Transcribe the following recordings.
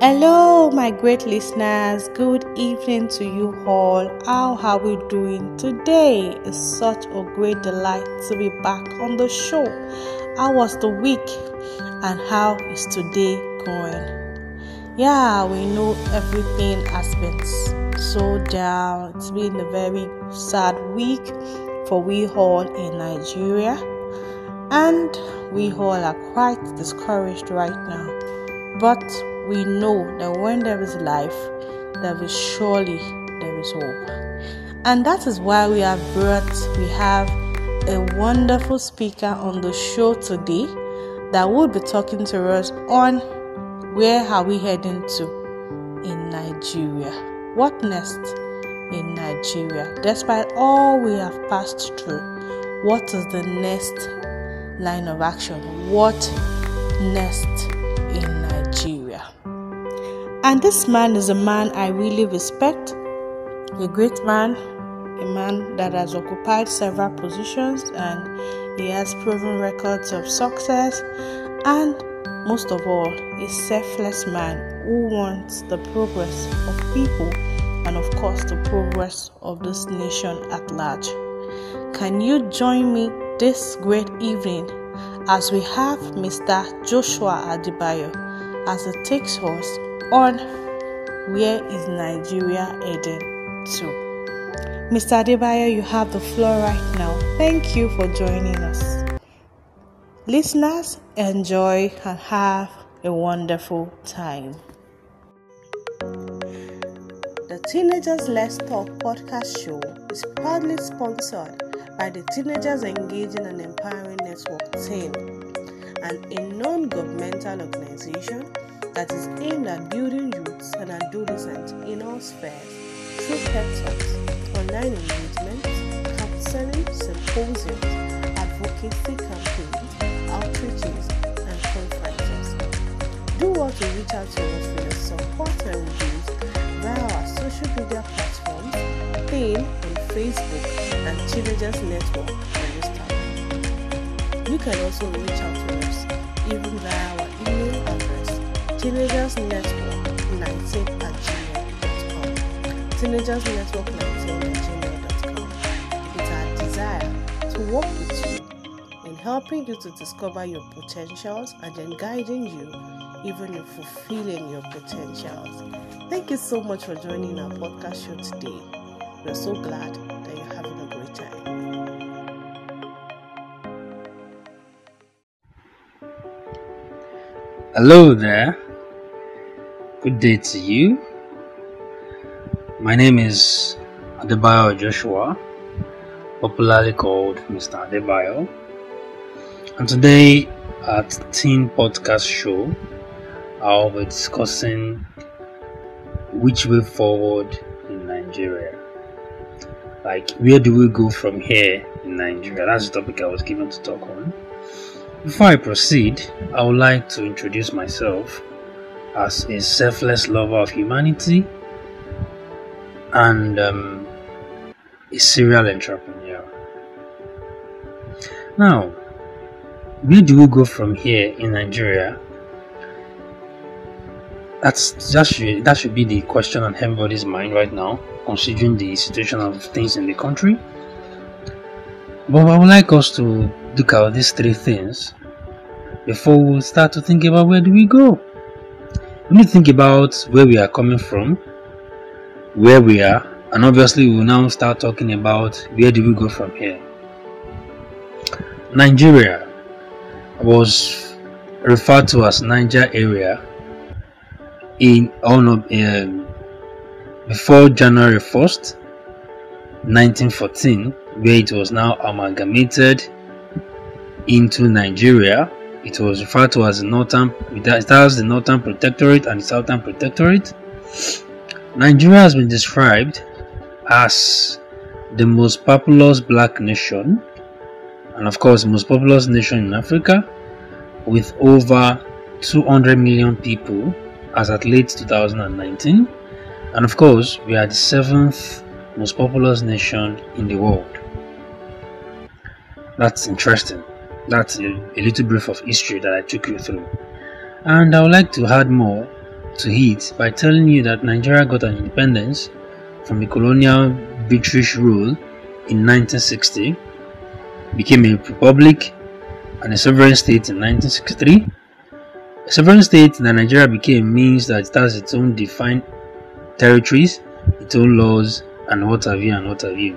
Hello, my great listeners. Good evening to you all. How are we doing today? It's such a great delight to be back on the show. How was the week and how is today going? Yeah, we know everything has been so down. It's been a very sad week for we all in Nigeria, and we all are quite discouraged right now. But we know that when there is life, there is surely there is hope. And that is why we have brought, we have a wonderful speaker on the show today that will be talking to us on where are we heading to in Nigeria. What next in Nigeria? Despite all we have passed through, what is the next line of action? What next? And this man is a man I really respect, a great man, a man that has occupied several positions and he has proven records of success and most of all, a selfless man who wants the progress of people and, of course, the progress of this nation at large. Can you join me this great evening as we have Mr. Joshua Adebayo as he takes us on where is Nigeria heading to? Mr. Adebayo, you have the floor right now. Thank you for joining us. Listeners, enjoy and have a wonderful time. The Teenagers Let's Talk podcast show is proudly sponsored by the Teenagers Engaging and Empowering Network team, an a non governmental organization that is aimed at building youths and adolescents in all spheres through pep talks, online engagement, counseling, symposiums, advocacy campaigns, outreaches, and conferences. Do what to reach out to us for your support and reviews via our social media platforms, Pain on Facebook and Teenagers Network on Instagram. You can also reach out to us even via teenagersnetwork19 at gmail.com. Teenagersnetwork19 at gmail.com. It's our desire to work with you in helping you to discover your potentials and then guiding you even in fulfilling your potentials. Thank you so much for joining our podcast show today. We're so glad that you're having a great time. Hello there. Good day to you. My name is Adebayo Joshua, popularly called Mr. Adebayo. And today at Teen Podcast Show, I'll be discussing which way forward in Nigeria. Like, where do we go from here in Nigeria? That's the topic I was given to talk on. Before I proceed, I would like to introduce myself as a selfless lover of humanity and um, a serial entrepreneur. Now, where do we go from here in Nigeria? That's that should that should be the question on everybody's mind right now, considering the situation of things in the country. But I would like us to look at these three things before we start to think about where do we go. We need to think about where we are coming from, where we are, and obviously we will now start talking about where do we go from here. Nigeria was referred to as Niger area in no, um, before January 1st, 1914, where it was now amalgamated into Nigeria. It was referred to as the Northern, it has the Northern Protectorate and the Southern Protectorate. Nigeria has been described as the most populous black nation, and of course, the most populous nation in Africa, with over 200 million people as at late 2019. And of course, we are the seventh most populous nation in the world. That's interesting. That's a, a little brief of history that I took you through. And I would like to add more to it by telling you that Nigeria got an independence from the colonial British rule in 1960, became a republic and a sovereign state in 1963. A sovereign state that Nigeria became means that it has its own defined territories, its own laws, and what have you, and what have you.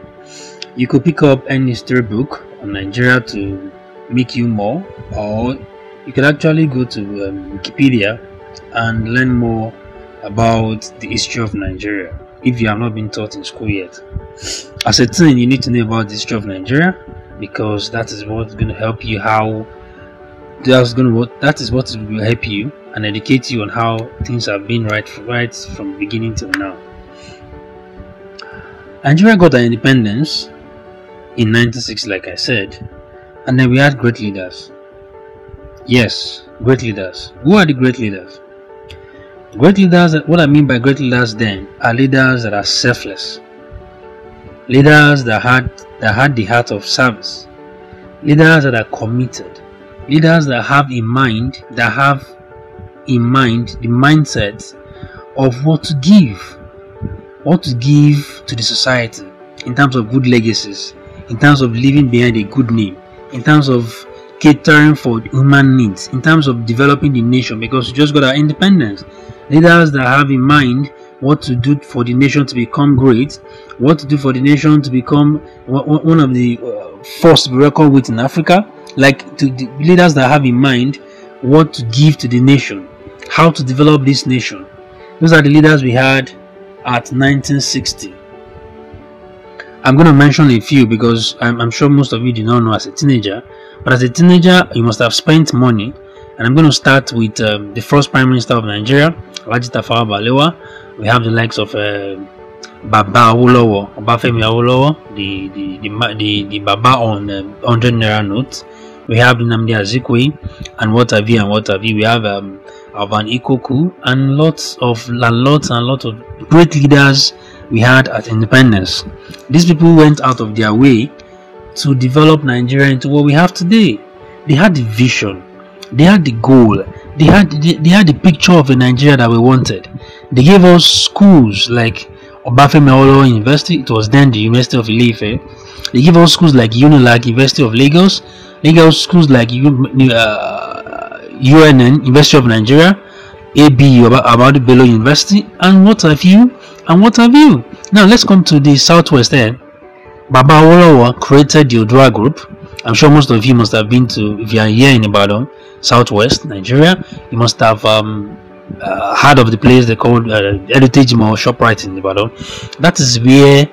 You could pick up any history book on Nigeria to make you more, or you can actually go to um, Wikipedia and learn more about the history of Nigeria if you have not been taught in school yet. As a teen, you need to know about the history of Nigeria because that is what's going to help you how that's going to that is what will help you and educate you on how things have been right right from beginning till now. Nigeria got our independence in 1960, like I said, and then we had great leaders. Yes, great leaders. Who are the great leaders? Great leaders, what I mean by great leaders then, are leaders that are selfless. Leaders that had that had the heart of service. Leaders that are committed. Leaders that have in mind that have in mind the mindset of what to give. What to give to the society in terms of good legacies, in terms of leaving behind a good name, in terms of catering for human needs, in terms of developing the nation because we just got our independence. Leaders that have in mind what to do for the nation to become great, what to do for the nation to become one of the uh, first to be reckoned with in Africa, like to the leaders that have in mind what to give to the nation, how to develop this nation. Those are the leaders we had at 1960. I'm going to mention a few because I'm, I'm sure most of you do not know as a teenager. But as a teenager, you must have spent money. And I'm going to start with um, the first Prime Minister of Nigeria, Alhaji Tafawa Balewa. We have the likes of uh, Baba Awolowo, Obafemi Awolowo, the the the, the, the Baba on uh, 100 naira note. We have Nnamdi Azikiwe, and what have you, and what have you. We have um, Alvan Ikoku, and lots of and lots and lots of great leaders we had at independence. These people went out of their way to develop Nigeria into what we have today. They had the vision, they had the goal, they had they, they had the picture of a Nigeria that we wanted. They gave us schools like Obafemi Awolowo University, it was then the University of Ile-Ife. They gave us schools like Unilag University of Lagos. They gave us schools like uh, UNN University of Nigeria, ABU Ahmadu Bello University, and what have you, and what have you. Now let's come to the southwest there. Baba Awolowo created the Odua Group. I'm sure most of you must have been to, if you are here in Ibadan, Southwest Nigeria, you must have um, uh, heard of the place they called uh, Heritage Mall Shoprite in Ibadan. That is where,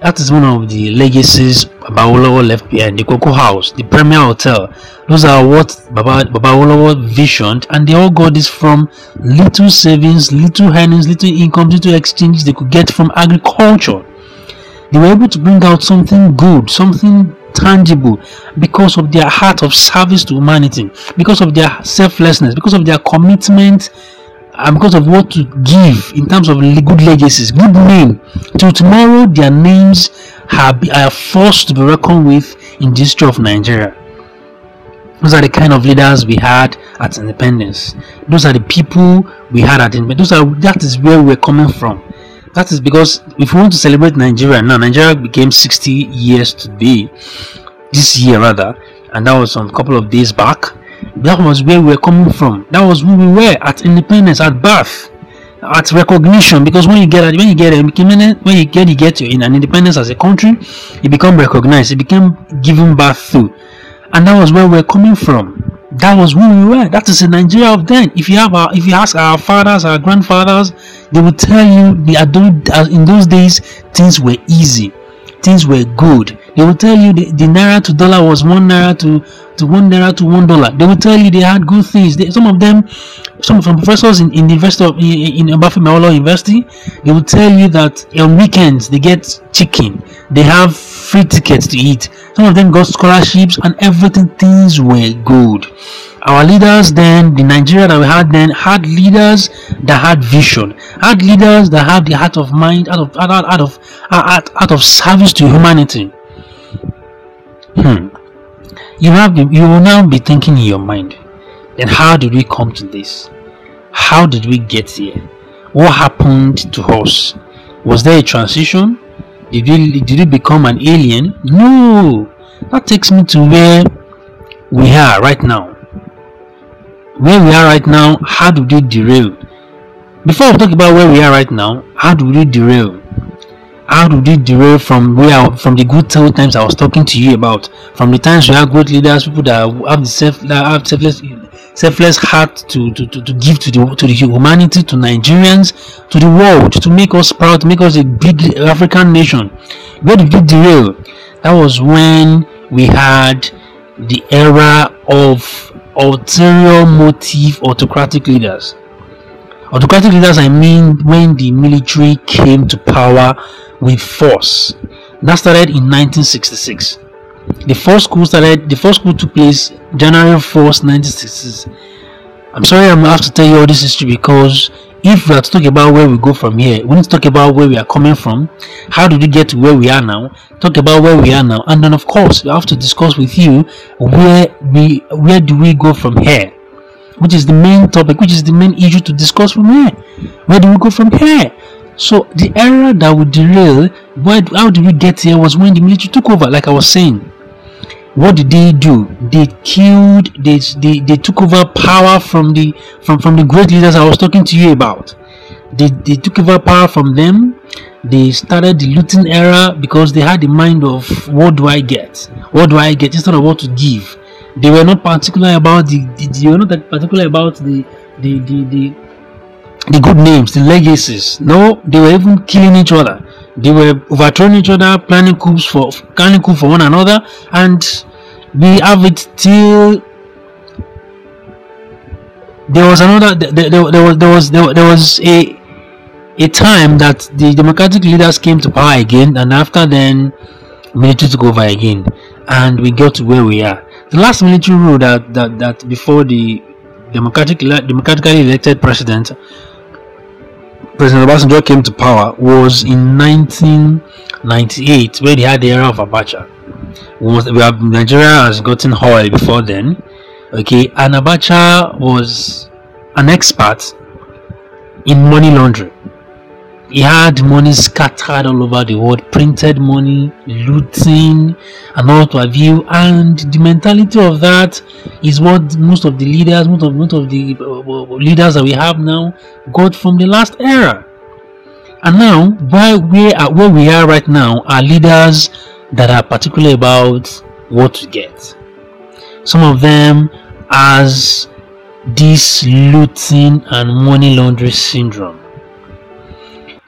that is one of the legacies Baba Awolowo left behind. The Cocoa House, the Premier Hotel. Those are what Baba, Baba Awolowo visioned, and they all got this from little savings, little earnings, little income, little exchanges they could get from agriculture they were able to bring out something good, something tangible because of their heart of service to humanity, because of their selflessness, because of their commitment, and because of what to give in terms of good legacies, good name. Till tomorrow, their names have are forced to be reckoned with in the history of Nigeria. Those are the kind of leaders we had at independence. Those are the people we had at independence. Those are that is where we're coming from. That is because if we want to celebrate Nigeria now, Nigeria became 60 years today, this year rather, and that was on a couple of days back. That was where we were coming from. That was who we were at independence, at birth, at recognition. Because when you get when you get when you get you get in an independence as a country, you become recognized. You became given birth to, and that was where we we're coming from. That was who we were. That is the Nigeria of then. If you have our, if you ask our fathers, our grandfathers, they will tell you the uh, in those days things were easy, things were good. They will tell you the, the naira to dollar was one naira to to one naira to one dollar. They will tell you they had good things. They, some of them, some some professors in, in the University of in, in University, they will tell you that on weekends they get chicken. They have free tickets to eat. Some of them got scholarships and everything. Things were good. Our leaders then, the Nigeria that we had then, had leaders that had vision, had leaders that had the heart of mind, out of out, out of out, out of service to humanity. Hmm. You have you will now be thinking in your mind, Then how did we come to this? How did we get here? What happened to us? Was there a transition? Did we did we become an alien? No. That takes me to where we are right now. Where we are right now, how did we derail? Before we talk about where we are right now, how do we derail? How did it derail from where from the good old times I was talking to you about? From the times we have great leaders, people that have the self that have selfless selfless heart to, to, to, to give to the to the humanity, to Nigerians, to the world, to make us proud, make us a big African nation. Where did it derail? That was when we had the era of ulterior motive autocratic leaders. Autocratic leaders, I mean, when the military came to power with force. That started in 1966. The first school started. The first school took place January 1st, 1966. I'm sorry, I'm have to tell you all this history because if we are to talk about where we go from here, we need to talk about where we are coming from. How did we get to where we are now? Talk about where we are now, and then of course we have to discuss with you where we where do we go from here, which is the main topic, which is the main issue to discuss from here. Where do we go from here? So the era that would derail, where, how did we get here, was when the military took over. Like I was saying, what did they do? They killed. They they, they took over power from the from from the great leaders I was talking to you about. They they took over power from them. They started the looting era because they had the mind of what do I get? What do I get instead of what to give? They were not particular about the, the they not particular about the the the, the the good names, the legacies. No, they were even killing each other. They were overthrowing each other, planning coups for planning coup for one another, and we have it till there was another. There, there, there was there was there, there was a a time that the democratic leaders came to power again, and after then, military took over again, and we got to where we are. The last military rule that that, that before the democratic democratically elected president President Obasanjo came to power was in 1998, where they had the era of Abacha. We, have Nigeria has gotten oil before then, okay, and Abacha was an expert in money laundering. He had money scattered all over the world, printed money, looting, and all to have you. And the mentality of that is what most of the leaders, most of most of the uh, leaders that we have now, got from the last era. And now, where we are, where we are right now, are leaders that are particular about what to get. Some of them as this looting and money laundering syndrome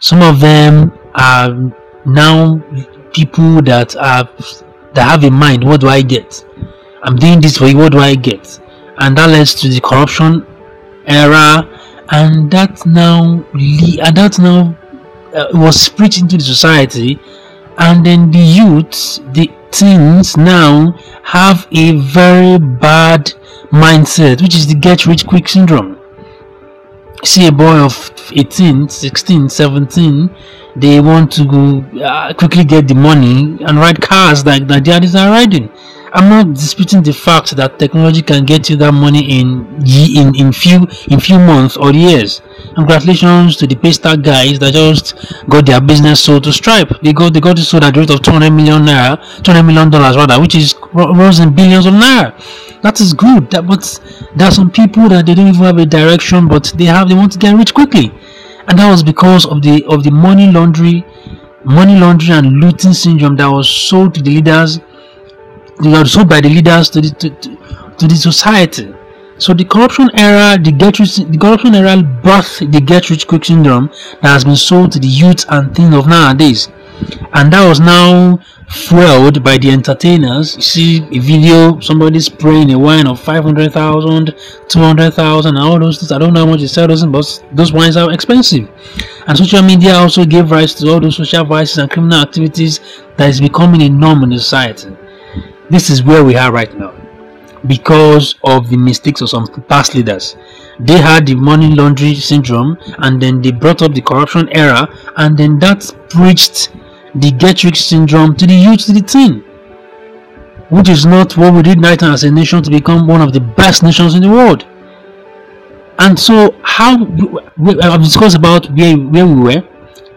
some of them are now people that are that have in mind. What do I get? I'm doing this for you, what do I get? And that leads to the corruption era, and that now and that now uh, was preached into the society, and then the youth, the teens now have a very bad mindset, which is the get rich quick syndrome see a boy of 18 16 17 they want to go uh, quickly get the money and ride cars like the daddies are riding i'm not disputing the fact that technology can get you that money in in in few in few months or years. Congratulations to the paystack guys that just got their business sold to stripe. They got they got it sold at the rate of 200 million naira 200 million dollars rather which is rose in billions of naira. That is good. That but there are some people that they don't even have a direction but they have they want to get rich quickly. And that was because of the of the money laundering money laundering and looting syndrome that was sold to the leaders they were sold by the leaders to the to, to, to the society so the corruption era the get rich the corruption era birthed the get rich quick syndrome that has been sold to the youth and things of nowadays and that was now fueled by the entertainers. You see a video, somebody spraying a wine of 500,000, 200,000, all those things. I don't know how much they sell those, but those wines are expensive. And social media also gave rise to all those social vices and criminal activities that is becoming a norm in society. This is where we are right now because of the mistakes of some past leaders. They had the money laundering syndrome and then they brought up the corruption era and then that preached the get rich syndrome to the youth to the teen, which is not what we did right as a nation to become one of the best nations in the world. And so, how I've discussed about where where we were.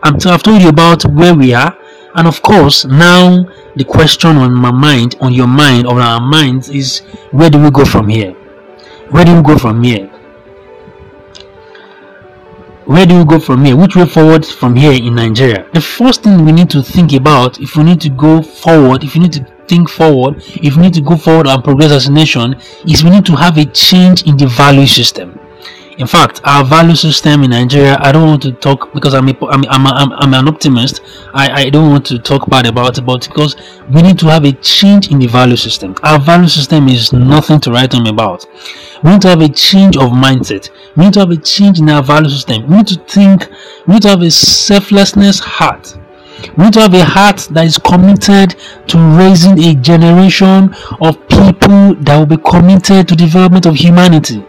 I've told you about where we are, and of course, now the question on my mind, on your mind, on our minds is where do we go from here? Where do we go from here? Where do we go from here? Which way forward from here in Nigeria? The first thing we need to think about if we need to go forward, if you need to think forward, if we need to go forward and progress as a nation, is we need to have a change in the value system. In fact, our value system in Nigeria, I don't want to talk because I'm a, I'm, I'm, I'm, I'm an optimist. I, I don't want to talk bad about it, but because we need to have a change in the value system. Our value system is nothing to write home about. We need to have a change of mindset. We need to have a change in our value system. We need to think, we need to have a selflessness heart. We need to have a heart that is committed to raising a generation of people that will be committed to development of humanity.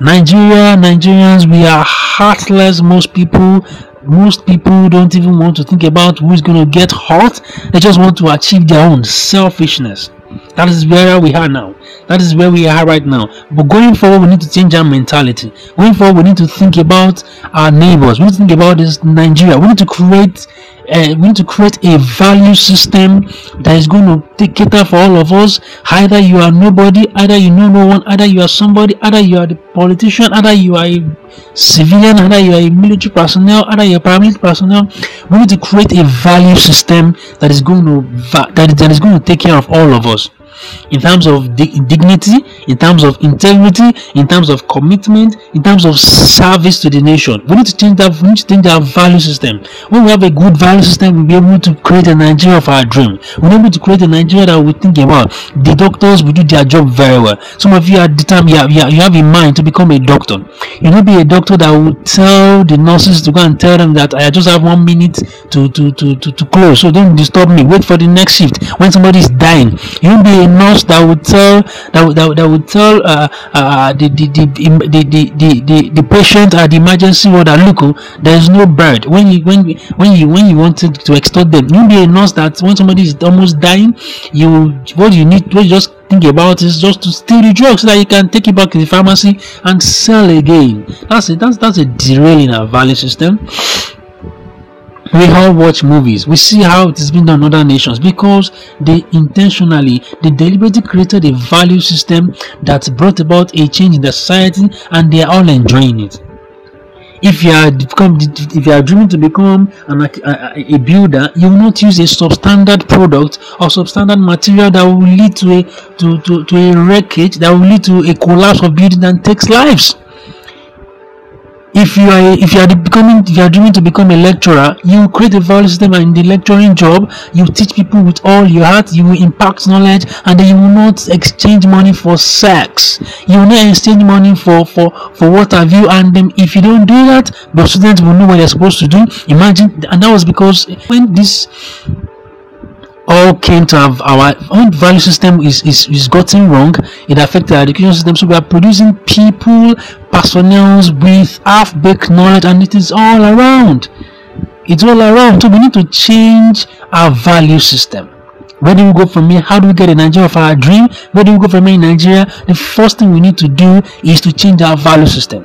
Nigeria, Nigerians, we are heartless. Most people, most people don't even want to think about who's going to get hurt. They just want to achieve their own selfishness. That is where we are now. That is where we are right now. But going forward, we need to change our mentality. Going forward, we need to think about our neighbors. We need to think about this Nigeria. We need to create uh, we need to create a value system that is going to take cater for all of us. Either you are nobody, either you know no one, either you are somebody, either you are the politician, either you are a civilian, either you are a military personnel, either you are paramilitary personnel. We need to create a value system that is going to that is going to take care of all of us in terms of dignity, in terms of integrity, in terms of commitment, in terms of service to the nation. We need to change that. We need to change our value system. When we have a good value system, we'll be able to create a Nigeria of our dream. We'll be able to create a Nigeria that we think about. The doctors will do their job very well. Some of you are determined. You have, you have in mind to become a doctor. You will be a doctor that will tell the nurses to go and tell them that I just have one minute to to to to, to close. So don't disturb me. Wait for the next shift. When somebody is dying, you won't be a nurse that would tell that that that would tell uh, uh, the, the, the, the, the, the, the, patient at the emergency ward that look oh, there is no bird when you when when you when you wanted to extort them you be a nurse that when somebody is almost dying you what you need what you just think about is just to steal the drugs so that you can take it back to the pharmacy and sell again. That's it that's that's a derail in our value system we all watch movies. We see how it has been done in other nations because they intentionally they deliberately created a value system that brought about a change in the society and they are all enjoying it. If you are become if you are dreaming to become an, a, a, builder you will not use a substandard product or substandard material that will lead to a to, to, to a wreckage that will lead to a collapse of building and takes lives if you are if you are becoming if you are dreaming to become a lecturer you create a value system in the lecturing job you teach people with all your heart you will impact knowledge and then you will not exchange money for sex. You will not exchange money for for for what have you and then if you don't do that the students will know what they're supposed to do. Imagine and that was because when this all came to have our own value system is, is, is gotten wrong. It affected our education system. So we are producing people personnel with half-baked knowledge and it is all around. It's all around. So we need to change our value system. Where do we go from here? How do we get a nigeria of our dream? Where do we go from here in nigeria? The first thing we need to do is to change our value system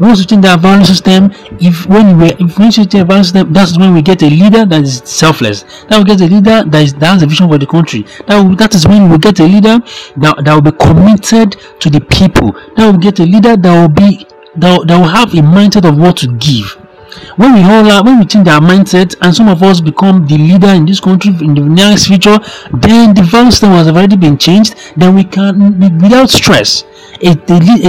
once we change our value system, if when we if we change our value system, that's when we get a leader that is selfless. That we get a leader that is that has a vision for the country. That will, that is when we get a leader that, that will be committed to the people. That will get a leader that will be that, that will have a mindset of what to give when we hold out when we change our mindset and some of us become the leader in this country in the nearest future then the value system has already been changed then we can without stress a, a, a,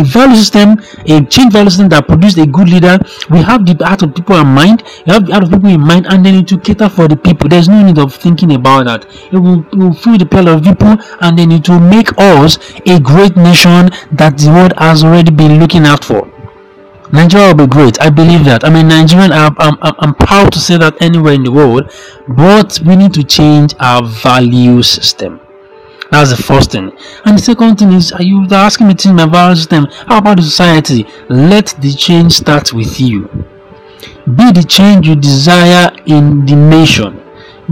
a, value system, a change value system that produced a good leader. We have the heart of people in mind, we have the heart of people in mind, and then to cater for the people. There's no need of thinking about that. It will, it will fill the plate of people, and then it will make us a great nation that the world has already been looking out for. Nigeria will be great. I believe that. I'm a Nigerian. I'm, I'm, I'm proud to say that anywhere in the world. But we need to change our value system. That's the first thing. And the second thing is, are you asking me to change my value system? How about the society? Let the change start with you. Be the change you desire in the nation.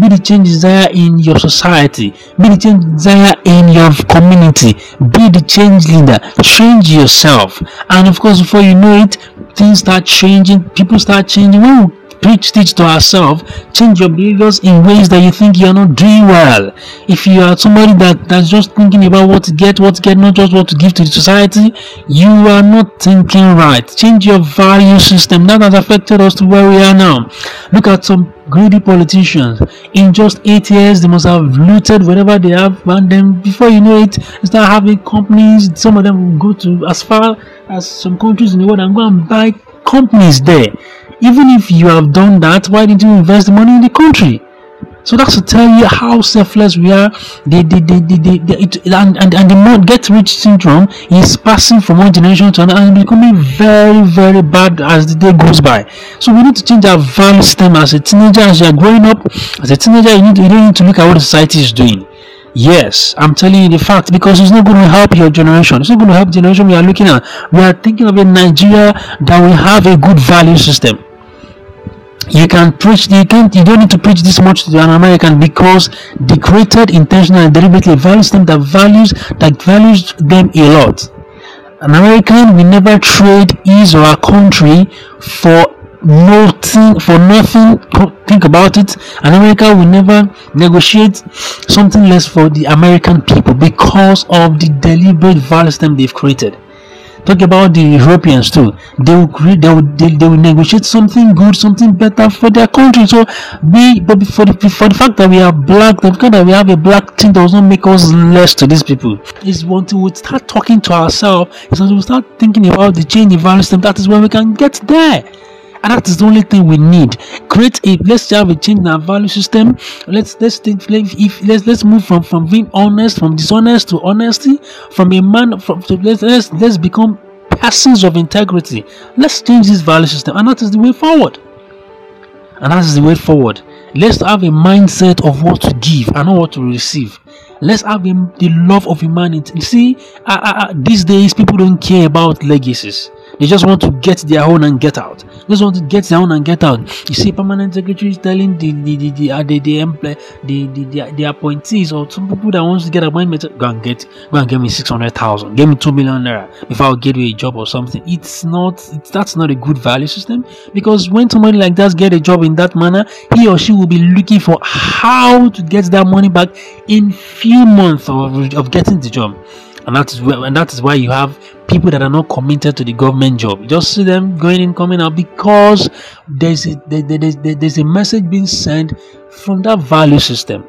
Be the change desire in your society, be the change desire in your community, be the change leader, change yourself. And of course, before you know it, things start changing, people start changing. When we preach teach to ourselves change your behaviors in ways that you think you're not doing well. If you are somebody that that's just thinking about what to get what to get not just what to give to the society you are not thinking right. Change your value system. That has affected us to where we are now. Look at some greedy politicians. In just eight years they must have looted whatever they have and then before you know it they start having companies. Some of them will go to as far as some countries in the world and go and buy companies there even if you have done that, why didn't you invest the money in the country? So that's to tell you how selfless we are. The, the, the, the, the, the it, and, and, and the more get rich syndrome is passing from one generation to another and becoming very, very bad as the day goes by. So we need to change our value system as a teenager, as you are growing up. As a teenager, you, need you don't need to look at what the society is doing. Yes, I'm telling you the fact because it's not going to help your generation. It's not going to help the generation we are looking at. We are thinking of a Nigeria that will have a good value system you can preach you can't you don't need to preach this much to an american because created intentional and deliberately values them that values that values them a lot. An american will never trade his or her country for nothing for nothing. Think about it. An america will never negotiate something less for the american people because of the deliberate values them they've created talk about the Europeans too. They will create, they will, they, they will negotiate something good, something better for their country. So we, but for the for the fact that we are black, the fact that we have a black thing does not make us less to these people. Is until we start talking to ourselves, is until we start thinking about the change in value system. That is when we can get there and that is the only thing we need. Create a let's have a change in our value system. Let's let's think if let's let's move from from being honest from dishonest to honesty from a man from to, let's let's let's become persons of integrity. Let's change this value system. And that is the way forward. And that is the way forward. Let's have a mindset of what to give and not what to receive. Let's have him the love of humanity. You see uh, uh, uh, these days people don't care about legacies. They just want to get their own and get out. Just want to get down and get out. You see, permanent secretary is telling the the the the uh, the, the, the, the, the, the, appointees or some people that wants to get appointment, go and get go and get me six hundred thousand, give me two million naira if I'll get you a job or something. It's not it's, that's not a good value system because when somebody like that get a job in that manner, he or she will be looking for how to get that money back in few months of, of getting the job and that is where, and that is why you have people that are not committed to the government job. You just see them going in, coming out because there's a, there, there's, there's a message being sent from that value system.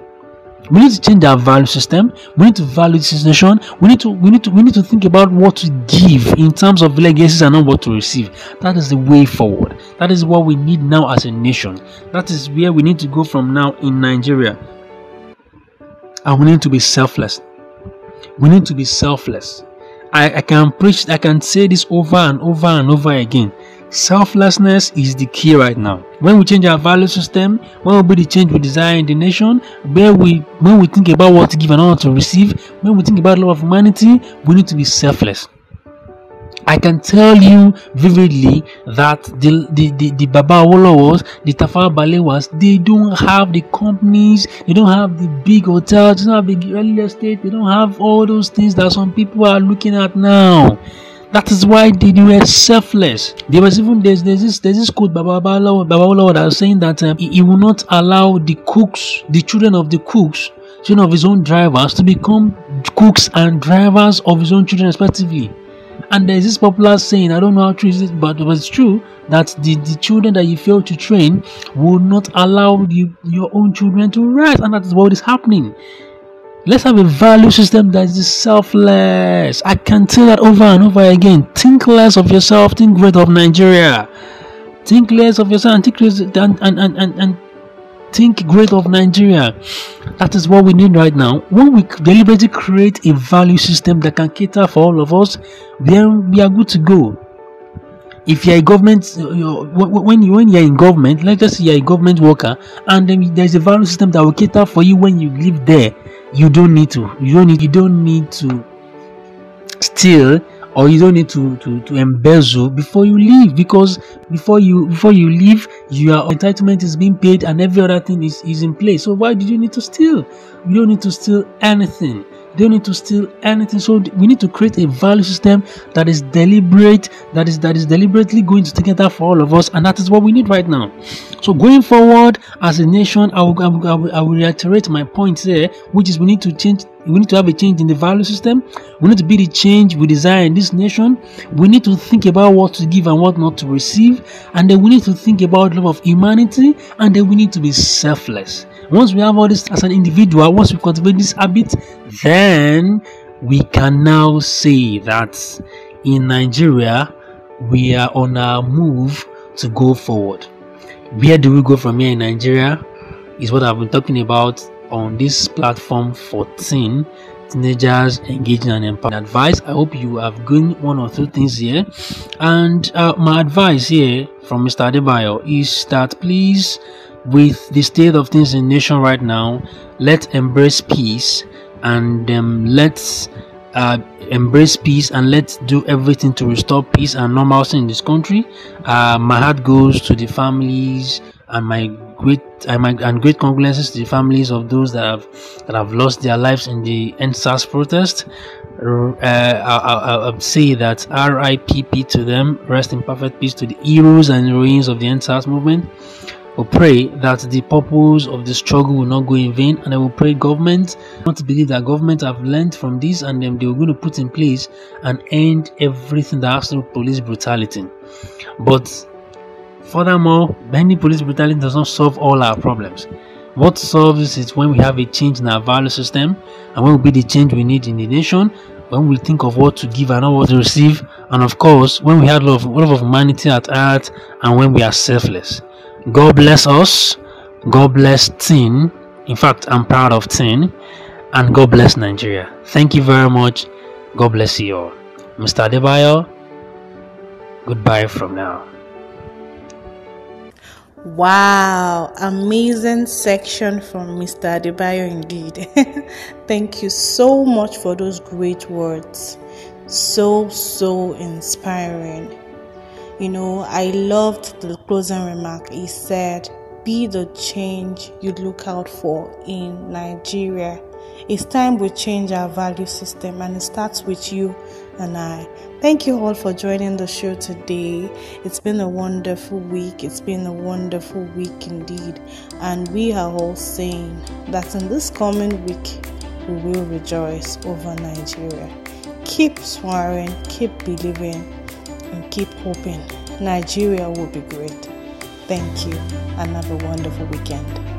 We need to change our value system. We need to value this nation. We need to we need to we need to think about what to give in terms of legacies and not what to receive. That is the way forward. That is what we need now as a nation. That is where we need to go from now in Nigeria. And we need to be selfless we need to be selfless. I, I can preach, I can say this over and over and over again. Selflessness is the key right now. When we change our value system, when we be the change we desire in the nation, where we when we think about what to give and what to receive, when we think about love of humanity, we need to be selfless. I can tell you vividly that the the, the, the Baba was the Tafawa Balewas, they don't have the companies, they don't have the big hotels, they don't have big real estate, they don't have all those things that some people are looking at now. That is why they, were selfless. There was even there's, there's this there's this quote Baba Baba Baba that was saying that um, he, he will not allow the cooks, the children of the cooks, children of his own drivers, to become cooks and drivers of his own children respectively. And there's this popular saying, I don't know how true it is, but it was true that the, the children that you fail to train will not allow you, your own children to rest. And that is what is happening. Let's have a value system that is selfless. I can say that over and over again. Think less of yourself, think great of Nigeria. Think less of yourself and think less and, and, and, and, and think great of Nigeria. That is what we need right now. When we deliberately create a value system that can cater for all of us, then we are good to go. If you're a government, uh, when you when you're in government, let's just say you're a government worker, and then there's a value system that will cater for you when you live there. You don't need to. You don't need. You don't need to steal or you don't need to, to, to embezzle before you leave because before you before you leave your entitlement is being paid and every other thing is, is in place. So why did you need to steal? You don't need to steal anything they don't need to steal anything. So we need to create a value system that is deliberate, that is that is deliberately going to take that for all of us, and that is what we need right now. So going forward as a nation, I will, I will, I will, I will reiterate my point here, which is we need to change we need to have a change in the value system. We need to be the change we desire in this nation. We need to think about what to give and what not to receive. And then we need to think about love of humanity. And then we need to be selfless. Once we have all this as an individual, once we cultivate this habit, then we can now say that in Nigeria, we are on our move to go forward. Where do we go from here in Nigeria? Is what I've been talking about on this platform 14 teenagers engaging and empowering advice i hope you have gained one or two things here and uh, my advice here from mr adebayo is that please with the state of things in the nation right now, let's embrace peace and um, let's uh, embrace peace and let's do everything to restore peace and normalcy in this country. Uh, my heart goes to the families and my great and, my, and great condolences to the families of those that have that have lost their lives in the EndSARS protest. Uh, I, will say that RIPP to them, rest in perfect peace to the heroes and heroines of the EndSARS movement. We pray that the purpose of the struggle will not go in vain, and I will pray government not to believe that government have learned from this and then they are going to put in place and end everything that has to do with police brutality. But furthermore, many police brutality does not solve all our problems. What solves is when we have a change in our value system and when will be the change we need in the nation, when we think of what to give and not what to receive, and of course, when we have love, love of humanity at heart and when we are selfless. God bless us. God bless Tin. In fact, I'm proud of Tin. And God bless Nigeria. Thank you very much. God bless you all. Mr. Adebayo, goodbye from now. Wow, amazing section from Mr. Adebayo indeed. Thank you so much for those great words. So, so inspiring. You know, I loved the closing remark. He said, Be the change you look out for in Nigeria. It's time we change our value system, and it starts with you and I. Thank you all for joining the show today. It's been a wonderful week. It's been a wonderful week indeed. And we are all saying that in this coming week, we will rejoice over Nigeria. Keep swearing, keep believing and keep hoping Nigeria will be great. Thank you and have a wonderful weekend.